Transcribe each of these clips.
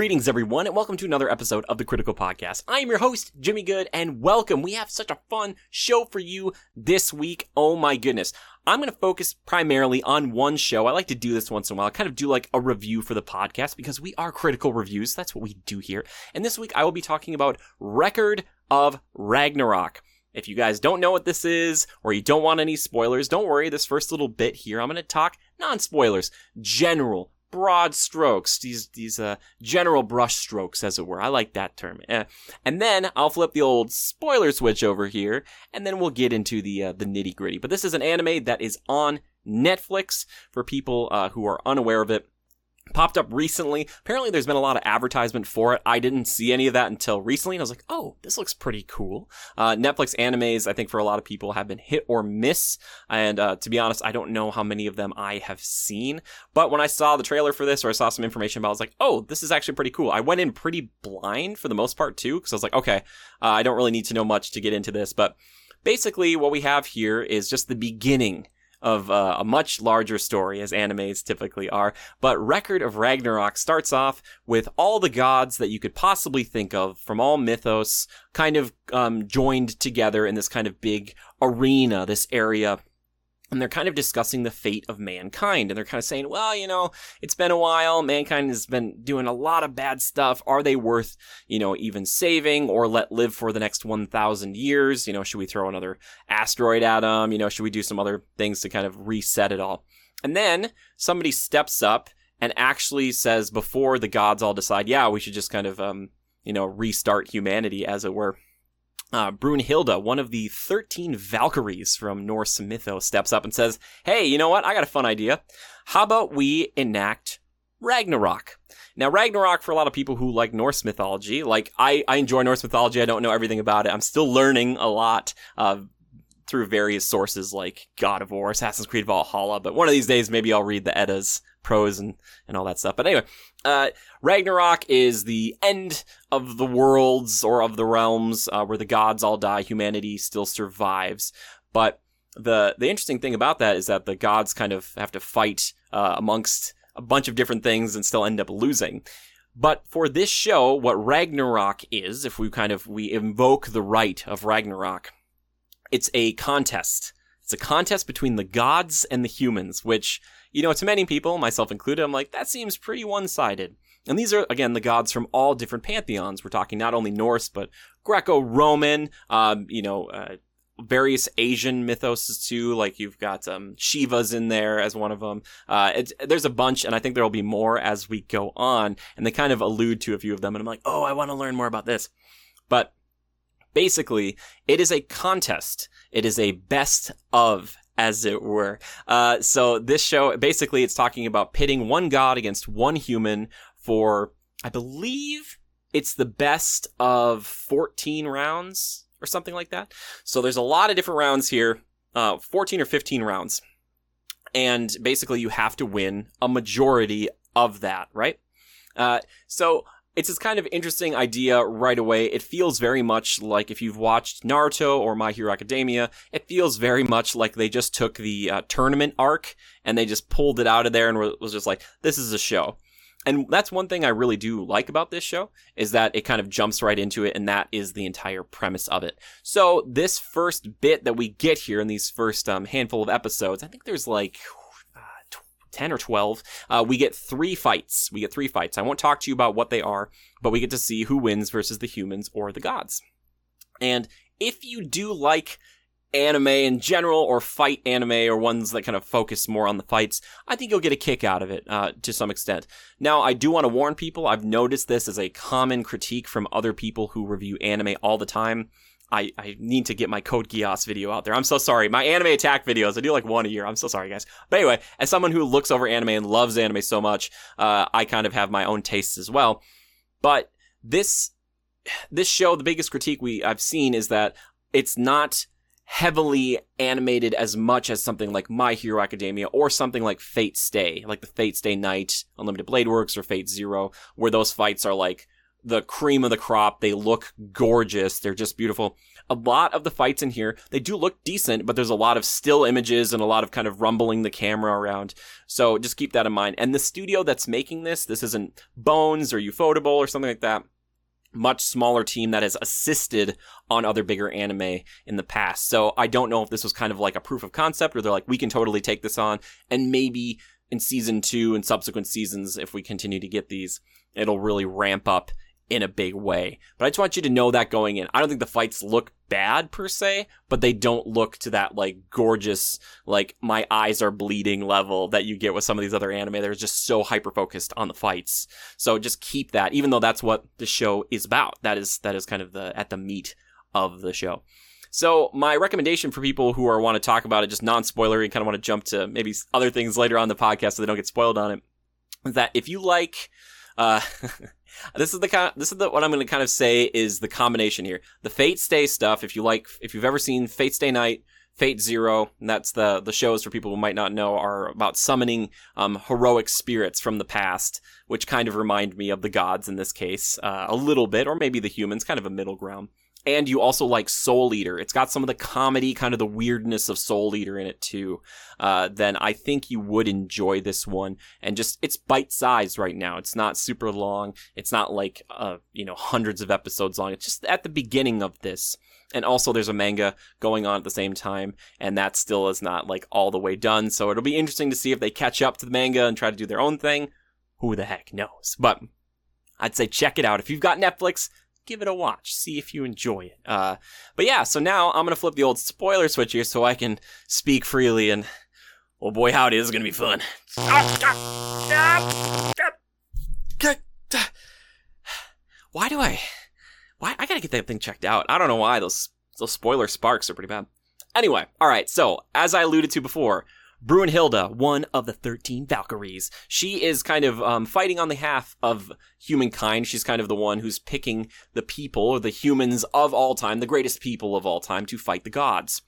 Greetings, everyone, and welcome to another episode of the Critical Podcast. I am your host, Jimmy Good, and welcome. We have such a fun show for you this week. Oh my goodness. I'm going to focus primarily on one show. I like to do this once in a while. I kind of do like a review for the podcast because we are critical reviews. That's what we do here. And this week I will be talking about Record of Ragnarok. If you guys don't know what this is, or you don't want any spoilers, don't worry. This first little bit here, I'm going to talk non-spoilers, general, broad strokes, these these uh, general brush strokes, as it were. I like that term. Uh, and then I'll flip the old spoiler switch over here, and then we'll get into the uh, the nitty gritty. But this is an anime that is on Netflix for people uh, who are unaware of it popped up recently. Apparently, there's been a lot of advertisement for it. I didn't see any of that until recently, and I was like, "Oh, this looks pretty cool." Uh, Netflix animes, I think, for a lot of people, have been hit or miss. And uh, to be honest, I don't know how many of them I have seen. But when I saw the trailer for this, or I saw some information about, it, I was like, "Oh, this is actually pretty cool." I went in pretty blind for the most part too, because I was like, "Okay, uh, I don't really need to know much to get into this." But basically, what we have here is just the beginning of uh, a much larger story, as animes typically are. But Record of Ragnarok starts off with all the gods that you could possibly think of from all mythos, kind of um, joined together in this kind of big arena, this area and they're kind of discussing the fate of mankind and they're kind of saying well you know it's been a while. Mankind has been doing a lot of bad stuff. Are they worth you know even saving or let live for the next 1000 years? You know should we throw another asteroid at them you know should we do some other things to kind of reset it all? And then somebody steps up and actually says before the gods all decide yeah we should just kind of um you know restart humanity as it were uh, Brunhilde, one of the 13 Valkyries from Norse mythos, steps up and says, Hey, you know what? I got a fun idea. How about we enact Ragnarok? Now, Ragnarok, for a lot of people who like Norse mythology, like I, I enjoy Norse mythology. I don't know everything about it. I'm still learning a lot. Uh, through various sources like God of War, Assassin's Creed Valhalla, but one of these days maybe I'll read the Eddas prose and, and all that stuff. But anyway, uh, Ragnarok is the end of the worlds or of the realms uh, where the gods all die. Humanity still survives, but the the interesting thing about that is that the gods kind of have to fight uh, amongst a bunch of different things and still end up losing. But for this show, what Ragnarok is, if we kind of we invoke the right of Ragnarok, it's a contest. It's a contest between the gods and the humans, which you know, to many people, myself included, I'm like, that seems pretty one sided. And these are, again, the gods from all different pantheons. We're talking not only Norse, but Greco Roman, um, you know, uh, various Asian mythos too. Like you've got um, Shiva's in there as one of them. Uh, there's a bunch, and I think there will be more as we go on. And they kind of allude to a few of them, and I'm like, oh, I want to learn more about this. But basically, it is a contest. It is a best of as it were. Uh, so this show, basically, it's talking about pitting one god against one human for, I believe, it's the best of 14 rounds or something like that. So there's a lot of different rounds here, uh, 14 or 15 rounds. And basically, you have to win a majority of that, right? Uh, so it's this kind of interesting idea right away. It feels very much like if you've watched Naruto or My Hero Academia, it feels very much like they just took the uh, tournament arc and they just pulled it out of there and was just like, this is a show. And that's one thing I really do like about this show is that it kind of jumps right into it and that is the entire premise of it. So this first bit that we get here in these first um, handful of episodes, I think there's like 10 or 12, uh, we get three fights. We get three fights. I won't talk to you about what they are, but we get to see who wins versus the humans or the gods. And if you do like anime in general or fight anime or ones that kind of focus more on the fights, I think you'll get a kick out of it uh, to some extent. Now, I do want to warn people, I've noticed this as a common critique from other people who review anime all the time. I, I need to get my Code Geass video out there. I'm so sorry. My anime attack videos, I do like one a year. I'm so sorry, guys. But anyway, as someone who looks over anime and loves anime so much, uh, I kind of have my own tastes as well. But this, this show, the biggest critique we, I've seen is that it's not heavily animated as much as something like My Hero Academia or something like Fate Stay, like the Fate Stay Night, Unlimited Blade Works, or Fate Zero, where those fights are like the cream of the crop. They look gorgeous. They're just beautiful. A lot of the fights in here, they do look decent, but there's a lot of still images and a lot of kind of rumbling the camera around. So just keep that in mind. And the studio that's making this, this isn't Bones or Ufotable or something like that much smaller team that has assisted on other bigger anime in the past. So I don't know if this was kind of like a proof of concept or they're like, we can totally take this on and maybe in season two and subsequent seasons, if we continue to get these, it'll really ramp up in a big way. But I just want you to know that going in. I don't think the fights look bad per se, but they don't look to that like gorgeous, like my eyes are bleeding level that you get with some of these other anime. They're just so hyper focused on the fights. So just keep that, even though that's what the show is about. That is, that is kind of the, at the meat of the show. So my recommendation for people who are want to talk about it, just non-spoilery, kind of want to jump to maybe other things later on the podcast so they don't get spoiled on it, is that if you like, uh, this is the kind. This is the what I'm going to kind of say is the combination here. The Fate Stay stuff. If you like, if you've ever seen Fate Stay Night, Fate Zero, and that's the the shows for people who might not know are about summoning um, heroic spirits from the past, which kind of remind me of the gods in this case uh, a little bit, or maybe the humans, kind of a middle ground and you also like Soul Eater. It's got some of the comedy, kind of the weirdness of Soul Eater in it too. Uh, then I think you would enjoy this one. And just it's bite sized right now. It's not super long. It's not like uh, you know hundreds of episodes long. It's just at the beginning of this. And also, there's a manga going on at the same time, and that still is not like all the way done. So it'll be interesting to see if they catch up to the manga and try to do their own thing. Who the heck knows? But I'd say check it out. If you've got Netflix, give it a watch. See if you enjoy it. Uh, but yeah, so now I'm gonna flip the old spoiler switch here so I can speak freely and oh boy howdy, this is gonna be fun. Why do I? Why I gotta get that thing checked out? I don't know why those those spoiler sparks are pretty bad. Anyway, all right. So as I alluded to before, Brunhilde, one of the 13 Valkyries. She is kind of um, fighting on the behalf of humankind. She's kind of the one who's picking the people, or the humans of all time, the greatest people of all time, to fight the gods.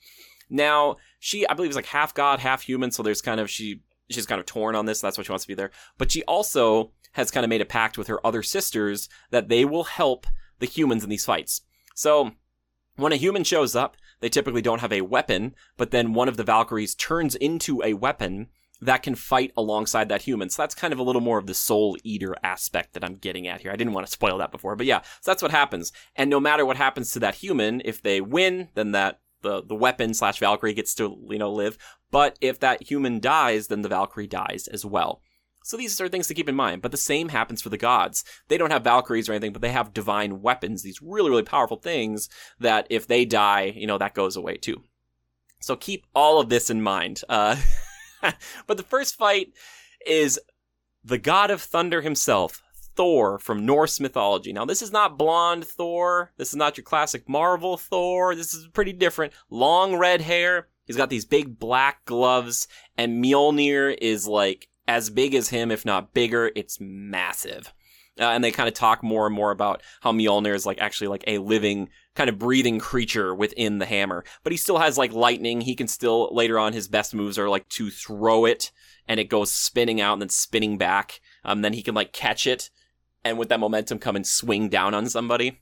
Now, she, I believe, is like half god, half human, so there's kind of, she, she's kind of torn on this. That's why she wants to be there. But she also has kind of made a pact with her other sisters that they will help the humans in these fights. So, when a human shows up, they typically don't have a weapon, but then one of the Valkyries turns into a weapon that can fight alongside that human. So that's kind of a little more of the soul eater aspect that I'm getting at here. I didn't want to spoil that before, but yeah, so that's what happens. And no matter what happens to that human, if they win, then that the the weapon slash Valkyrie gets to you know live. But if that human dies, then the Valkyrie dies as well. So these are things to keep in mind. But the same happens for the gods. They don't have Valkyries or anything, but they have divine weapons, these really, really powerful things that if they die, you know, that goes away too. So keep all of this in mind. Uh, but the first fight is the god of thunder himself, Thor from Norse mythology. Now, this is not blonde Thor. This is not your classic Marvel Thor. This is pretty different. Long red hair. He's got these big black gloves, and Mjolnir is like as big as him, if not bigger. It's massive. Uh, and they kind of talk more and more about how Mjolnir is like actually like a living kind of breathing creature within the hammer. But he still has like lightning. He can still later on his best moves are like to throw it and it goes spinning out and then spinning back. Um, then he can like catch it and with that momentum come and swing down on somebody.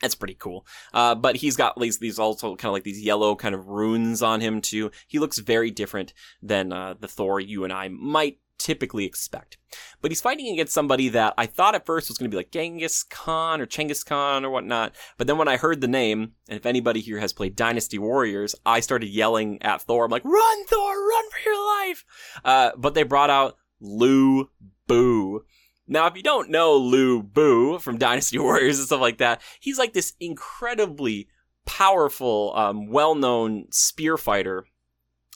That's pretty cool. Uh, but he's got these, these also kind of like these yellow kind of runes on him too. He looks very different than uh, the Thor you and I might typically expect. But he's fighting against somebody that I thought at first was going to be like Genghis Khan or Chenghis Khan or whatnot. But then when I heard the name, and if anybody here has played Dynasty Warriors, I started yelling at Thor. I'm like, run, Thor, run for your life. Uh, but they brought out Lu Bu. Now, if you don't know Lu Bu from Dynasty Warriors and stuff like that, he's like this incredibly powerful, um, well-known spear fighter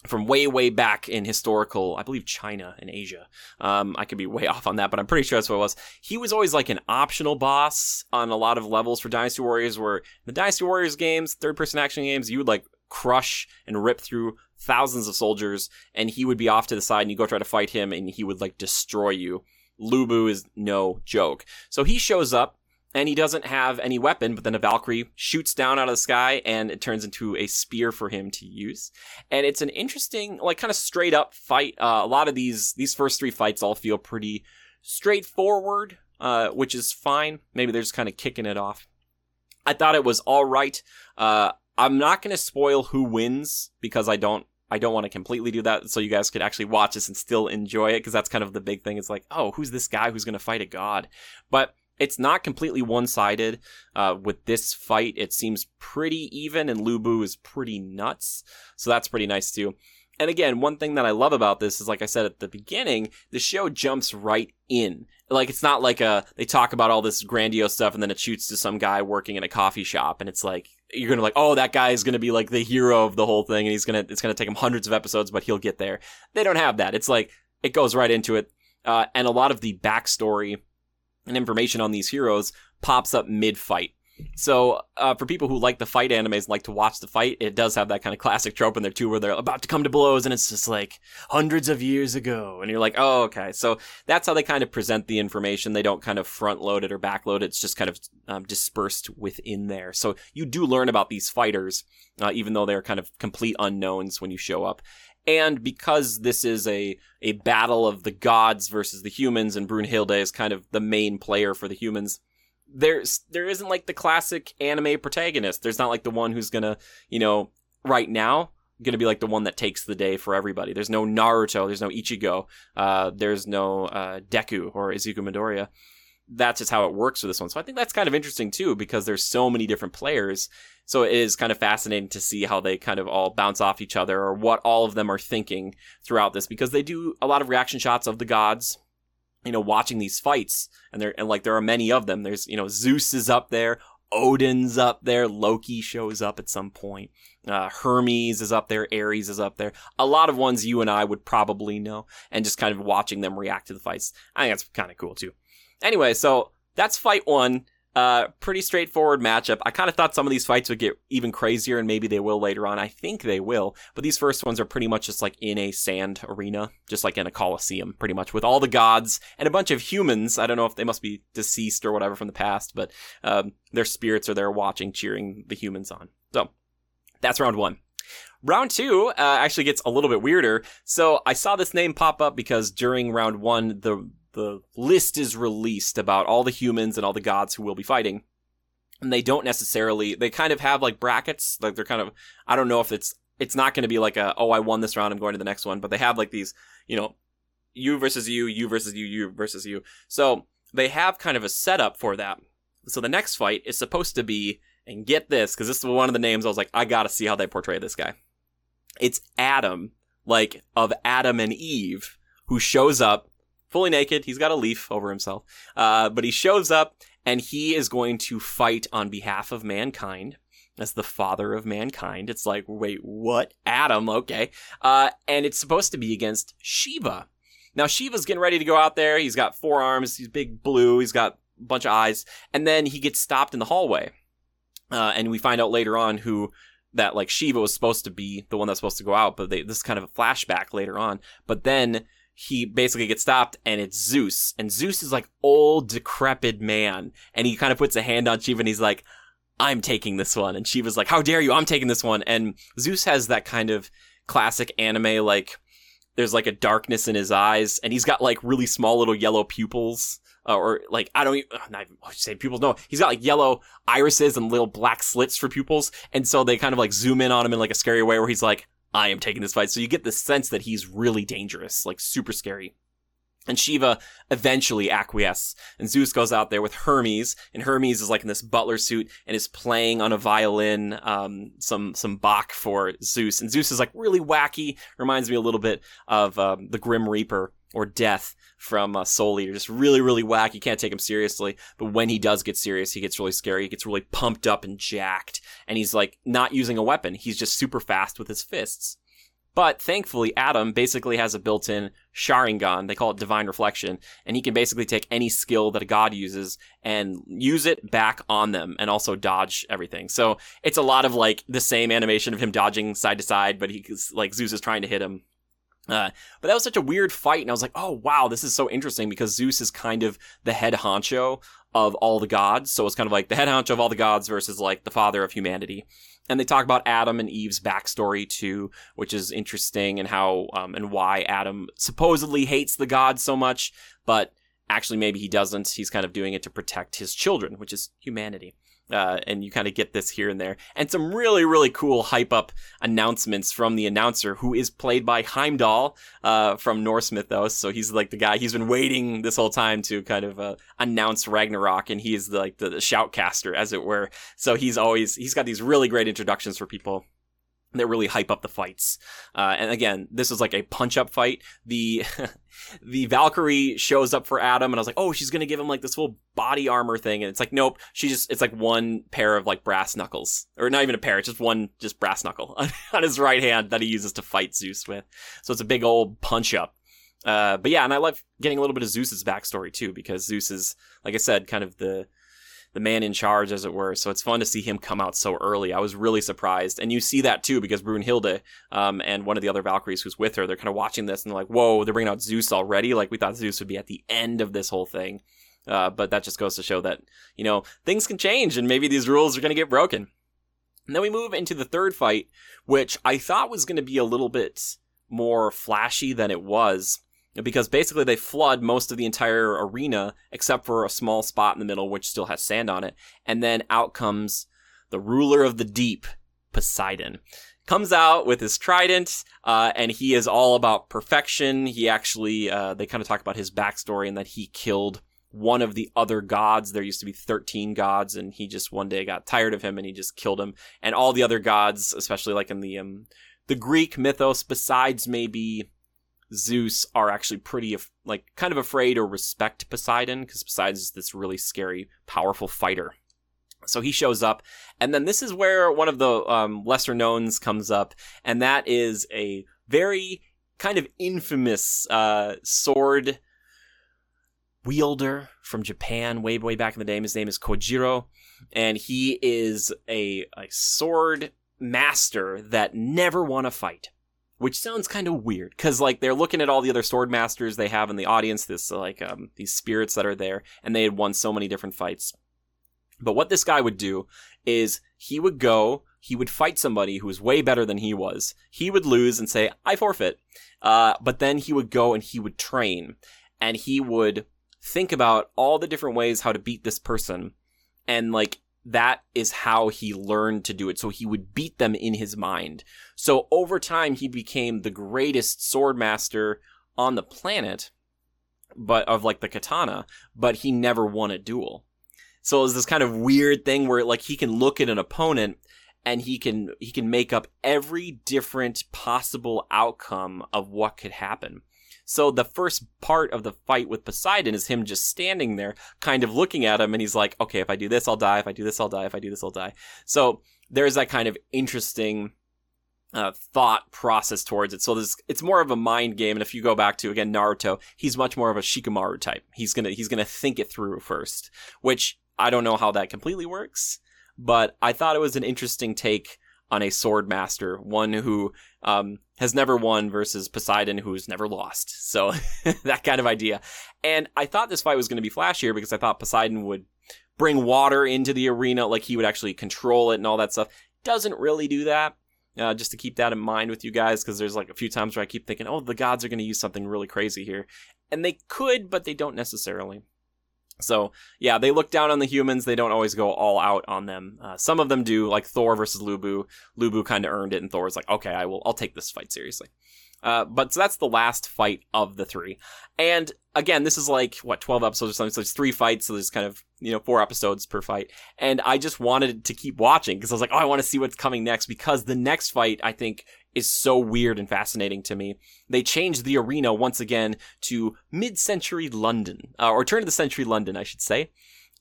from way, way back in historical, I believe China and Asia. Um, I could be way off on that, but I'm pretty sure that's what it was. He was always like an optional boss on a lot of levels for Dynasty Warriors, where the Dynasty Warriors games, third person action games, you would like crush and rip through thousands of soldiers, and he would be off to the side, and you go try to fight him, and he would like destroy you. Lu Bu is no joke. So he shows up and he doesn't have any weapon, but then a Valkyrie shoots down out of the sky and it turns into a spear for him to use. And it's an interesting, like kind of straight up fight. Uh, a lot of these, these first three fights all feel pretty straightforward. uh, which is fine. Maybe they're just kind of kicking it off. I thought it was all right. Uh, I'm not going to spoil who wins because I don't I don't want to completely do that so you guys could actually watch this and still enjoy it because that's kind of the big thing. It's like, oh, who's this guy who's going to fight a god? But it's not completely one-sided. Uh, with this fight, it seems pretty even, and Lubu is pretty nuts, so that's pretty nice too. And again, one thing that I love about this is, like I said at the beginning, the show jumps right in. Like it's not like a they talk about all this grandiose stuff and then it shoots to some guy working in a coffee shop, and it's like you're gonna like, oh, that guy is gonna be like the hero of the whole thing, and he's gonna it's gonna take him hundreds of episodes, but he'll get there. They don't have that. It's like it goes right into it, uh, and a lot of the backstory and information on these heroes pops up mid fight. So, uh, for people who like the fight animes, like to watch the fight, it does have that kind of classic trope in there too, where they're about to come to blows, and it's just like hundreds of years ago, and you're like, oh, okay. So that's how they kind of present the information. They don't kind of front load it or back load it. It's just kind of um, dispersed within there. So you do learn about these fighters, uh, even though they're kind of complete unknowns when you show up. And because this is a, a battle of the gods versus the humans, and Brunhilde is kind of the main player for the humans, there's there isn't like the classic anime protagonist. There's not like the one who's gonna, you know, right now gonna be like the one that takes the day for everybody. There's no Naruto, there's no Ichigo, uh, there's no uh, Deku or Izuku Midoriya. That's just how it works with this one. So I think that's kind of interesting too, because there's so many different players so it is kind of fascinating to see how they kind of all bounce off each other or what all of them are thinking throughout this because they do a lot of reaction shots of the gods, you know, watching these fights and there and like there are many of them. There's, you know, Zeus is up there, Odin's up there, Loki shows up at some point. Uh, Hermes is up there, Ares is up there. A lot of ones you and I would probably know, and just kind of watching them react to the fights. I think that's kind of cool too. Anyway, so that's fight one. Uh, pretty straightforward matchup. I kind of thought some of these fights would get even crazier, and maybe they will later on. I think they will, but these first ones are pretty much just like in a sand arena, just like in a coliseum, pretty much with all the gods and a bunch of humans. I don't know if they must be deceased or whatever from the past, but um, their spirits are there watching, cheering the humans on. So that's round one. Round two uh, actually gets a little bit weirder. So I saw this name pop up because during round one, the the list is released about all the humans and all the gods who will be fighting. And they don't necessarily, they kind of have like brackets, like they're kind of, I don't know if it's, it's not going to be like a, oh, I won this round, I'm going to the next one, but they have like these, you know, you versus you, you versus you, you versus you. So they have kind of a setup for that. So the next fight is supposed to be, and get this, because this is one of the names I was like, I gotta see how they portray this guy. It's Adam, like of Adam and Eve, who shows up fully naked. He's got a leaf over himself. Uh, but he shows up and he is going to fight on behalf of mankind as the father of mankind. It's like, wait, what? Adam, okay. Uh, and it's supposed to be against Shiva. Now, Shiva's getting ready to go out there. He's got four arms. He's big blue. He's got a bunch of eyes. And then he gets stopped in the hallway. Uh, and we find out later on who that like Shiva was supposed to be the one that's supposed to go out, but they, this is kind of a flashback later on. But then he basically gets stopped and it's Zeus. And Zeus is like old, decrepit man. And he kind of puts a hand on Shiva and he's like, I'm taking this one. And Shiva's like, how dare you? I'm taking this one. And Zeus has that kind of classic anime, like, there's like a darkness in his eyes and he's got like really small little yellow pupils. Uh, or like, I don't even, not even, say pupils. No, he's got like yellow irises and little black slits for pupils. And so they kind of like zoom in on him in like a scary way where he's like, I am taking this fight. So you get the sense that he's really dangerous, like super scary. And Shiva eventually acquiesces, and Zeus goes out there with Hermes, and Hermes is like in this butler suit and is playing on a violin, um, some some Bach for Zeus, and Zeus is like really wacky, reminds me a little bit of um, the Grim Reaper or Death from uh, Soul Eater. Just really, really whack. You can't take him seriously. But when he does get serious, he gets really scary. He gets really pumped up and jacked. And he's like not using a weapon. He's just super fast with his fists. But thankfully, Adam basically has a built-in Sharingan. They call it Divine Reflection, and he can basically take any skill that a god uses and use it back on them, and also dodge everything. So it's a lot of like the same animation of him dodging side to side, but he's like Zeus is trying to hit him uh, but that was such a weird fight, and I was like, oh wow, this is so interesting because Zeus is kind of the head honcho of all the gods. So it's kind of like the head honcho of all the gods versus like the father of humanity. And they talk about Adam and Eve's backstory too, which is interesting and how um, and why Adam supposedly hates the gods so much, but actually maybe he doesn't. He's kind of doing it to protect his children, which is humanity. Uh, and you kind of get this here and there, and some really, really cool hype up announcements from the announcer, who is played by Heimdall uh, from Norse mythos. So he's like the guy he's been waiting this whole time to kind of uh, announce Ragnarok, and he is the, like the, the shoutcaster, as it were. So he's always he's got these really great introductions for people that really hype up the fights. Uh, and again, this is like a punch up fight. The the Valkyrie shows up for Adam, and I was like, oh, she's gonna give him like this full body armor thing, and it's like, nope, she just it's like one pair of like brass knuckles, or not even a pair, it's just one just brass knuckle on his right hand that he uses to fight Zeus with. So it's a big old punch up. Uh, but yeah, and I love getting a little bit of Zeus's backstory too, because Zeus is, like I said, kind of the the man in charge, as it were. So it's fun to see him come out so early. I was really surprised, and you see that too because Brunhilde um, and one of the other Valkyries who's with her, they're kind of watching this and they're like, "Whoa, they're bringing out Zeus already!" Like we thought Zeus would be at the end of this whole thing, uh, but that just goes to show that you know things can change, and maybe these rules are going to get broken. And then we move into the third fight, which I thought was going to be a little bit more flashy than it was because basically they flood most of the entire arena except for a small spot in the middle which still has sand on it. And then out comes the ruler of the deep poseidon. Comes out with his trident uh, and he is all about perfection. He actually uh, they kind of talk about his backstory and that he killed one of the other gods. There used to be 13 gods and he just one day got tired of him and he just killed him. And all the other gods especially like in the um, the greek mythos besides maybe Zeus are actually pretty like kind of afraid or respect Poseidon because Poseidon is this really scary, powerful fighter. So he shows up, and then this is where one of the um, lesser knowns comes up, and that is a very kind of infamous uh, sword wielder from Japan way way back in the day. His name is Kojiro, and he is a, a sword master that never won a fight which sounds kind of weird because like they're looking at all the other sword masters they have in the audience this like um, these spirits that are there and they had won so many different fights. But what this guy would do is he would go he would fight somebody who was way better than he was. He would lose and say i forfeit. Uh, but then he would go and he would train and he would think about all the different ways how to beat this person. And like that is how he learned to do it. So he would beat them in his mind. So over time, he became the greatest sword master on the planet, but of like the katana, but he never won a duel. So it was this kind of weird thing where like he can look at an opponent and he can he can make up every different possible outcome of what could happen. So the first part of the fight with Poseidon is him just standing there, kind of looking at him, and he's like, okay, if I do this, I'll die. If I do this, I'll die. If I do this, I'll die. So there's that kind of interesting uh, thought process towards it. So this, it's more of a mind game. And if you go back to again Naruto, he's much more of a Shikamaru type. He's gonna he's gonna think it through first, which I don't know how that completely works, but I thought it was an interesting take on a sword master, one who um, has never won versus Poseidon, who's never lost. So that kind of idea. And I thought this fight was going to be flashier because I thought Poseidon would bring water into the arena, like he would actually control it and all that stuff. Doesn't really do that. Uh, just to keep that in mind with you guys, because there's like a few times where I keep thinking, oh, the gods are going to use something really crazy here. And they could, but they don't necessarily. So yeah, they look down on the humans. They don't always go all out on them. Uh, some of them do, like Thor versus Lu Bu. Lubu kind of earned it, and Thor's like, okay, I will, I'll take this fight seriously. Uh, but so that's the last fight of the three. And again, this is like, what, 12 episodes or something. So it's three fights. So there's kind of, you know, four episodes per fight. And I just wanted to keep watching because I was like, oh, I want to see what's coming next because the next fight, I think, is so weird and fascinating to me. They changed the arena once again to mid-century London, uh, or turn of the century London, I should say.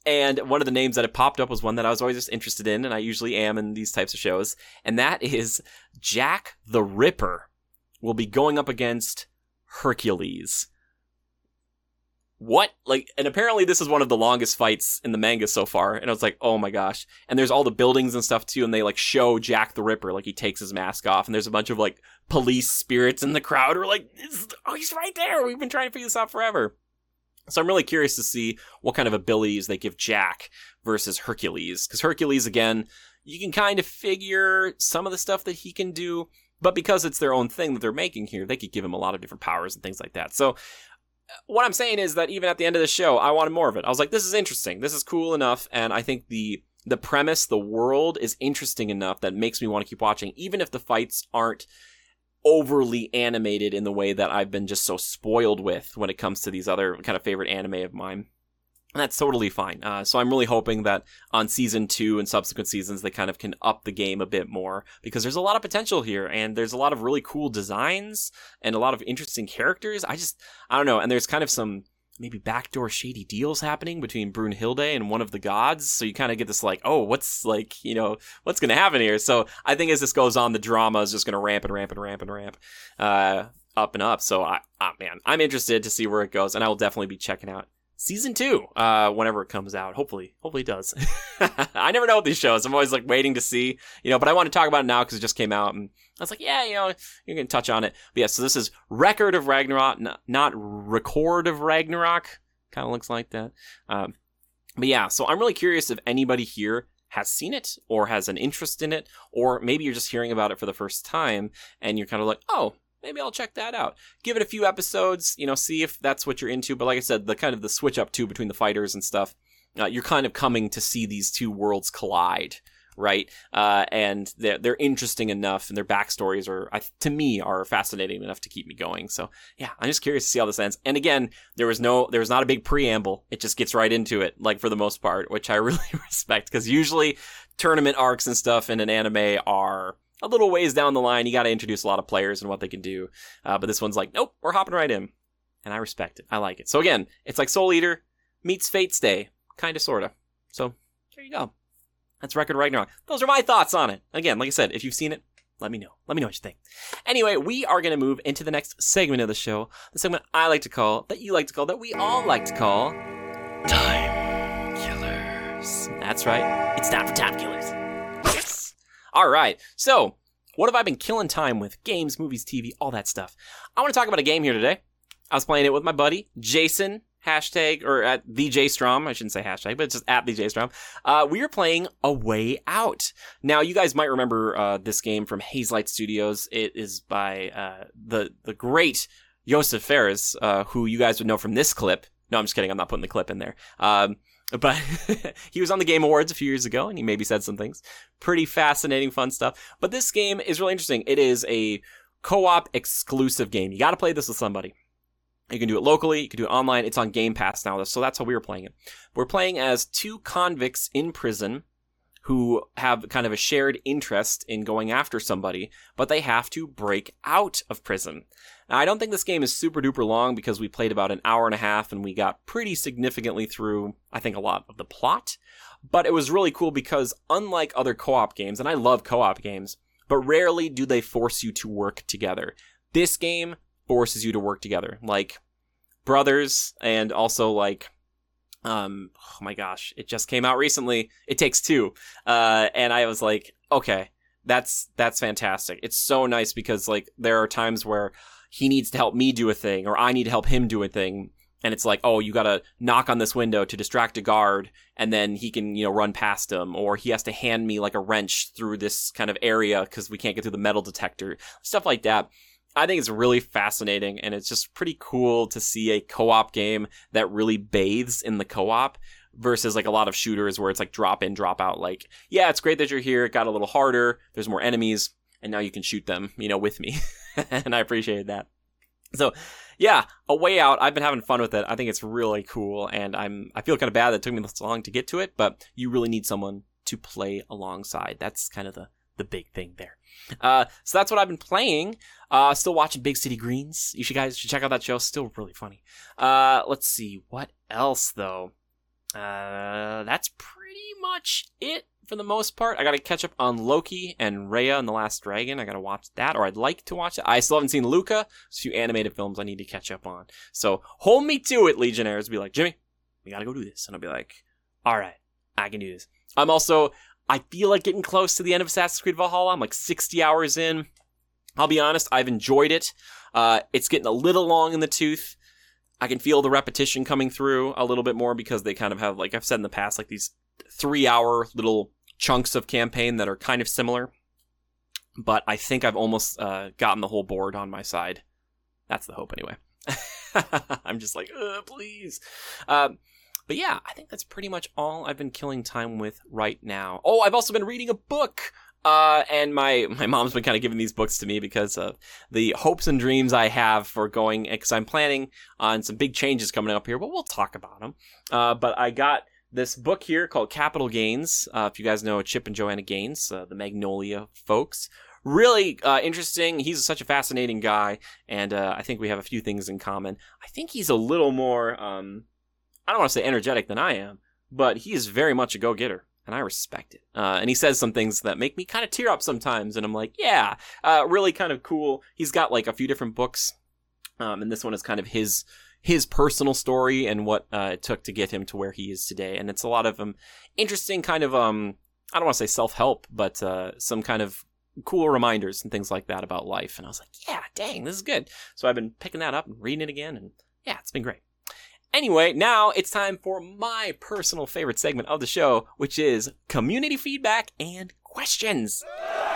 And one of the names that had popped up was one that I was always just interested in, and I usually am in these types of shows, and that is Jack the Ripper will be going up against Hercules what? Like, and apparently this is one of the longest fights in the manga so far. And I was like, oh my gosh. And there's all the buildings and stuff too. And they like show Jack the Ripper, like he takes his mask off. And there's a bunch of like police spirits in the crowd who are like, oh, he's right there. We've been trying to figure this out forever. So I'm really curious to see what kind of abilities they give Jack versus Hercules. Because Hercules, again, you can kind of figure some of the stuff that he can do. But because it's their own thing that they're making here, they could give him a lot of different powers and things like that. So what I'm saying is that even at the end of the show, I wanted more of it. I was like, this is interesting. This is cool enough, and I think the the premise, the world is interesting enough that makes me want to keep watching, even if the fights aren't overly animated in the way that I've been just so spoiled with when it comes to these other kind of favorite anime of mine. And that's totally fine. Uh, so I'm really hoping that on season two and subsequent seasons, they kind of can up the game a bit more because there's a lot of potential here and there's a lot of really cool designs and a lot of interesting characters. I just, I don't know. And there's kind of some maybe backdoor shady deals happening between Brunhilde and one of the gods. So you kind of get this like, oh, what's like, you know, what's going to happen here? So I think as this goes on, the drama is just going to ramp and ramp and ramp and ramp, uh, up and up. So I, oh man, I'm interested to see where it goes and I will definitely be checking out season two, uh, whenever it comes out. Hopefully, hopefully it does. I never know with these shows. I'm always like waiting to see, you know, but I want to talk about it now because it just came out and I was like, yeah, you know, you can touch on it. But yeah, so this is Record of Ragnarok, not, not Record of Ragnarok. Kind of looks like that. Um, but yeah, so I'm really curious if anybody here has seen it or has an interest in it, or maybe you're just hearing about it for the first time and you're kind of like, oh, maybe I'll check that out. Give it a few episodes, you know, see if that's what you're into. But like I said, the kind of the switch up too between the fighters and stuff, uh, you're kind of coming to see these two worlds collide, right? Uh, and they're they're interesting enough, and their backstories are, to me, are fascinating enough to keep me going. So yeah, I'm just curious to see how this ends. And again, there was no, there was not a big preamble. It just gets right into it, like for the most part, which I really respect because usually tournament arcs and stuff in an anime are a little ways down the line, you got to introduce a lot of players and what they can do. Uh, but this one's like, nope, we're hopping right in. And I respect it. I like it. So again, it's like Soul Eater meets Fate Stay. Kind of, sort of. So there you go. That's Record Ragnarok. Those are my thoughts on it. Again, like I said, if you've seen it, let me know. Let me know what you think. Anyway, we are going to move into the next segment of the show. The segment I like to call, that you like to call, that we all like to call Time Killers. That's right. It's time for Time Killers. All right. So, what have I been killing time with? Games, movies, TV, all that stuff. I want to talk about a game here today. I was playing it with my buddy, Jason, hashtag, or at the J Strom. I shouldn't say hashtag, but just at the J Strom. Uh, we were playing A Way Out. Now, you guys might remember uh, this game from Hazelight Studios. It is by uh, the, the great Josef Fares, uh, who you guys would know from this clip. No, I'm just kidding. I'm not putting the clip in there. Um, but he was on the Game Awards a few years ago and he maybe said some things. Pretty fascinating, fun stuff. But this game is really interesting. It is a co-op exclusive game. You got to play this with somebody. You can do it locally, you can do it online. It's on Game Pass now, so that's how we were playing it. We're playing as two convicts in prison who have kind of a shared interest in going after somebody, but they have to break out of prison. Now, I don't think this game is super duper long because we played about an hour and a half and we got pretty significantly through, I think, a lot of the plot. But it was really cool because unlike other co-op games, and I love co-op games, but rarely do they force you to work together. This game forces you to work together, like brothers, and also like um oh my gosh it just came out recently. It takes two. Uh and i was like okay that's that's fantastic. It's so nice because like there are times where he needs to help me do a thing or i need to help him do a thing. And it's like oh you gotta knock on this window to distract a guard and then he can you know run past him or he has to hand me like a wrench through this kind of area because we can't get through the metal detector stuff like that I think it's really fascinating and it's just pretty cool to see a co-op game that really bathes in the co-op versus like a lot of shooters where it's like drop in, drop out. Like, yeah, it's great that you're here. It got a little harder. There's more enemies and now you can shoot them, you know, with me. and I appreciated that. So yeah, a way out. I've been having fun with it. I think it's really cool and I'm, I feel kind of bad that it took me this long to get to it, but you really need someone to play alongside. That's kind of the, the big thing there. Uh, so that's what I've been playing. Uh, still watching Big City Greens. You should guys should check out that show. Still really funny. Uh, let's see what else though. Uh, that's pretty much it for the most part. I got to catch up on Loki and Raya and the Last Dragon. I got to watch that, or I'd like to watch it. I still haven't seen Luca. A few animated films I need to catch up on. So hold me to it, Legionnaires. Be like, Jimmy, we got to go do this, and I'll be like, all right, I can do this. I'm also I feel like getting close to the end of Assassin's Creed Valhalla. I'm like 60 hours in. I'll be honest, I've enjoyed it. Uh, it's getting a little long in the tooth. I can feel the repetition coming through a little bit more because they kind of have, like I've said in the past, like these three hour little chunks of campaign that are kind of similar. But I think I've almost uh, gotten the whole board on my side. That's the hope, anyway. I'm just like, please. Um, but yeah, I think that's pretty much all I've been killing time with right now. Oh, I've also been reading a book. Uh, and my, my mom's been kind of giving these books to me because of the hopes and dreams I have for going, because I'm planning on some big changes coming up here, but we'll talk about them. Uh, but I got this book here called Capital Gaines. Uh, if you guys know Chip and Joanna Gaines, uh, the Magnolia folks. Really uh, interesting. He's such a fascinating guy, and uh, I think we have a few things in common. I think he's a little more, um, I don't want to say energetic than I am, but he is very much a go getter. And I respect it. Uh, and he says some things that make me kind of tear up sometimes. And I'm like, yeah, uh, really kind of cool. He's got like a few different books. Um, and this one is kind of his his personal story and what uh, it took to get him to where he is today. And it's a lot of um, interesting kind of um, I don't want to say self help, but uh, some kind of cool reminders and things like that about life. And I was like, yeah, dang, this is good. So I've been picking that up and reading it again, and yeah, it's been great. Anyway, now it's time for my personal favorite segment of the show, which is community feedback and questions.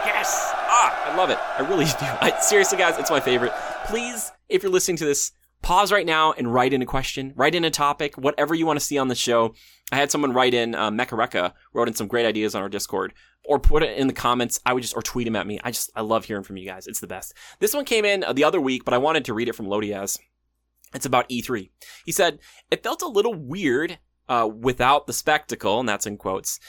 Yes! Ah, I love it. I really do. I, seriously, guys, it's my favorite. Please, if you're listening to this, pause right now and write in a question, write in a topic, whatever you want to see on the show. I had someone write in, uh, Mecha wrote in some great ideas on our Discord, or put it in the comments. I would just, or tweet them at me. I just, I love hearing from you guys. It's the best. This one came in uh, the other week, but I wanted to read it from Lodiaz. It's about E3. He said, it felt a little weird, uh, without the spectacle, and that's in quotes,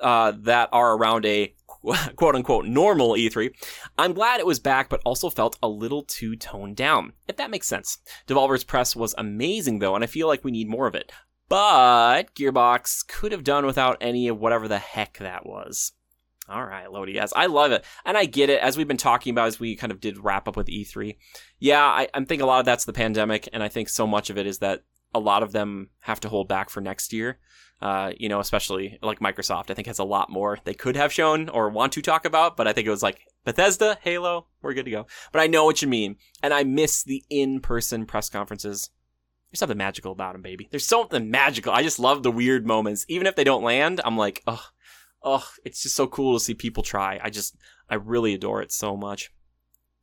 uh, that are around a quote unquote normal E3. I'm glad it was back, but also felt a little too toned down, if that makes sense. Devolver's press was amazing though, and I feel like we need more of it. But Gearbox could have done without any of whatever the heck that was. All right, Lodi, yes, I love it, and I get it. As we've been talking about, as we kind of did wrap up with E3, yeah, I, I think a lot of that's the pandemic, and I think so much of it is that a lot of them have to hold back for next year. Uh, you know, especially like Microsoft, I think has a lot more they could have shown or want to talk about, but I think it was like Bethesda, Halo, we're good to go. But I know what you mean, and I miss the in-person press conferences. There's something magical about them, baby. There's something magical. I just love the weird moments, even if they don't land. I'm like, oh, oh, it's just so cool to see people try. I just, I really adore it so much.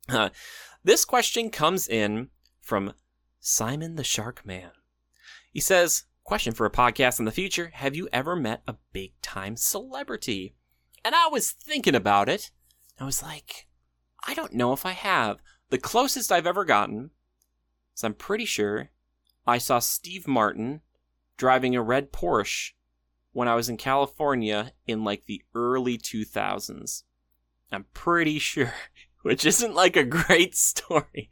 Uh, this question comes in from Simon the Shark Man. He says, Question for a podcast in the future Have you ever met a big time celebrity? And I was thinking about it. I was like, I don't know if I have. The closest I've ever gotten is I'm pretty sure I saw Steve Martin driving a red Porsche when I was in California in like the early 2000s. I'm pretty sure, which isn't like a great story.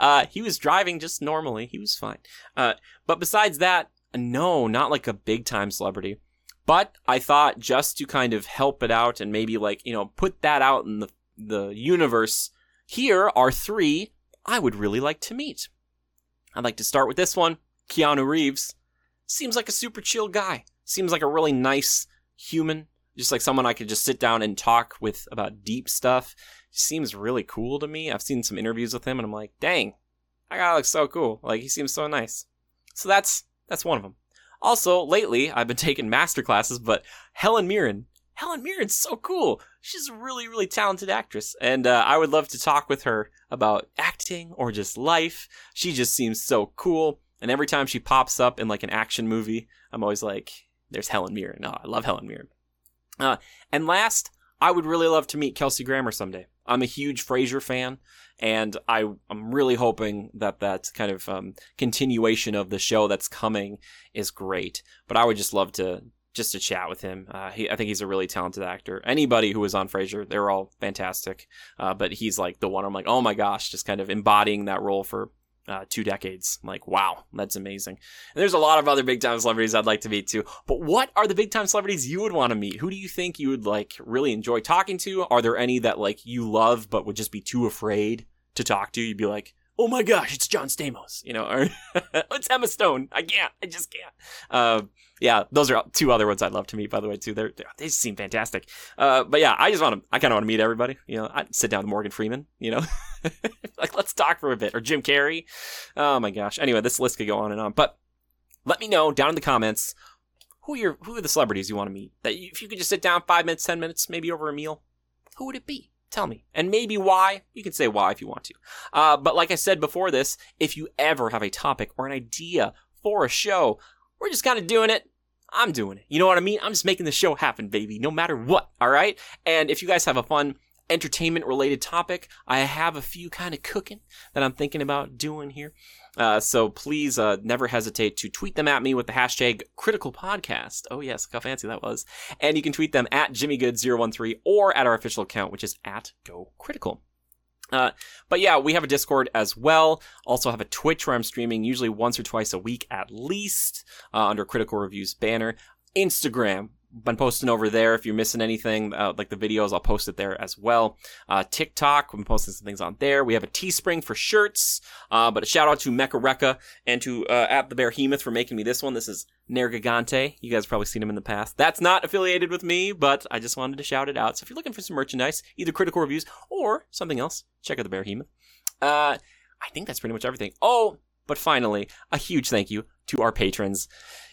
Uh, he was driving just normally. He was fine. Uh, but besides that, no, not like a big time celebrity. But I thought just to kind of help it out and maybe like, you know, put that out in the, the universe, here are three I would really like to meet. I'd like to start with this one Keanu Reeves. Seems like a super chill guy. Seems like a really nice human. Just like someone I could just sit down and talk with about deep stuff. Seems really cool to me. I've seen some interviews with him and I'm like, dang, that guy looks so cool. Like, he seems so nice. So that's that's one of them. Also, lately, I've been taking master classes, but Helen Mirren. Helen Mirren's so cool. She's a really, really talented actress, and uh, I would love to talk with her about acting or just life. She just seems so cool, and every time she pops up in like an action movie, I'm always like, "There's Helen Mirren." Oh, I love Helen Mirren. Uh, and last, I would really love to meet Kelsey Grammer someday. I'm a huge Frasier fan, and I am really hoping that that kind of um, continuation of the show that's coming is great. But I would just love to just to chat with him. Uh, he, I think he's a really talented actor. Anybody who was on Frasier, they were all fantastic. Uh, but he's like the one I'm like, oh my gosh, just kind of embodying that role for uh, two decades. I'm like, wow, that's amazing. And there's a lot of other big time celebrities I'd like to meet too. But what are the big time celebrities you would want to meet? Who do you think you would like really enjoy talking to? Are there any that like you love but would just be too afraid to talk to? You'd be like, oh my gosh, it's John Stamos, you know, or it's Emma Stone. I can't, I just can't. Uh, yeah, those are two other ones I'd love to meet, by the way, too. They're, they're they seem fantastic. Uh, but yeah, I just want to, I kind of want to meet everybody. You know, I'd sit down with Morgan Freeman, you know, like let's talk for a bit, or Jim Carrey. Oh my gosh. Anyway, this list could go on and on, but let me know down in the comments who are your, who are the celebrities you want to meet that you, if you could just sit down five minutes, ten minutes, maybe over a meal, who would it be? Tell me. And maybe why. You can say why if you want to. Uh, but like I said before this, if you ever have a topic or an idea for a show, we're just kind of doing it. I'm doing it. You know what I mean? I'm just making the show happen, baby, no matter what. All right. And if you guys have a fun entertainment related topic, I have a few kind of cooking that I'm thinking about doing here. Uh, so please uh, never hesitate to tweet them at me with the hashtag critical podcast. Oh, yes, how fancy that was. And you can tweet them at jimmygood013 or at our official account, which is at go critical. Uh, but yeah, we have a Discord as well. Also have a Twitch where I'm streaming usually once or twice a week at least uh, under Critical Reviews banner. Instagram, been posting over there. If you're missing anything, uh, like the videos, I'll post it there as well. Uh, TikTok, we've been posting some things on there. We have a Teespring for shirts. Uh, but a shout out to Mecha Recca and to uh, at the Bearhemoth for making me this one. This is Nergigante. You guys have probably seen him in the past. That's not affiliated with me, but I just wanted to shout it out. So if you're looking for some merchandise, either critical reviews or something else, check out the Bearhemoth. Uh, I think that's pretty much everything. Oh, but finally, a huge thank you to our patrons.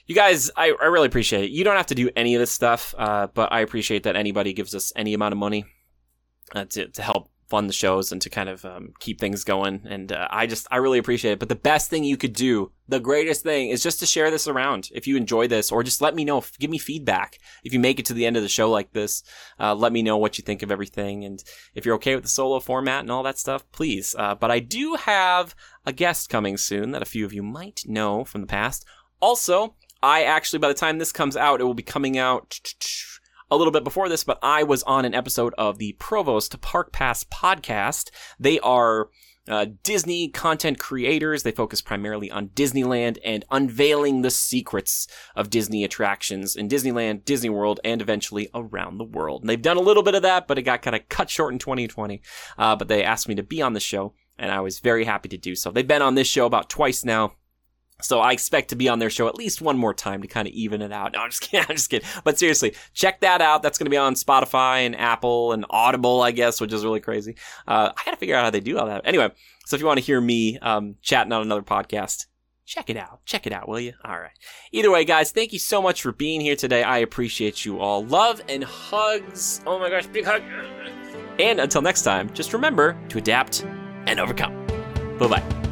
You guys, I, I really appreciate it. You don't have to do any of this stuff, uh, but I appreciate that anybody gives us any amount of money uh, to, to help fund the shows and to kind of um, keep things going. And uh, I just, I really appreciate it. But the best thing you could do, the greatest thing, is just to share this around. If you enjoy this, or just let me know, give me feedback. If you make it to the end of the show like this, uh, let me know what you think of everything. And if you're okay with the solo format and all that stuff, please. Uh, but I do have a guest coming soon that a few of you might know from the past. Also, I actually, by the time this comes out, it will be coming out a little bit before this, but I was on an episode of the Provost Park Pass podcast. They are uh, Disney content creators. They focus primarily on Disneyland and unveiling the secrets of Disney attractions in Disneyland, Disney World, and eventually around the world. And they've done a little bit of that, but it got kind of cut short in 2020. Uh, but they asked me to be on the show, and I was very happy to do so. They've been on this show about twice now. So I expect to be on their show at least one more time to kind of even it out. No, I'm just kidding. I'm just kidding. But seriously, check that out. That's going to be on Spotify and Apple and Audible, I guess, which is really crazy. Uh, I got to figure out how they do all that. Anyway, so if you want to hear me um, chatting on another podcast, check it out. Check it out, will you? All right. Either way, guys, thank you so much for being here today. I appreciate you all. Love and hugs. Oh my gosh, big hug. And until next time, just remember to adapt and overcome. Bye bye.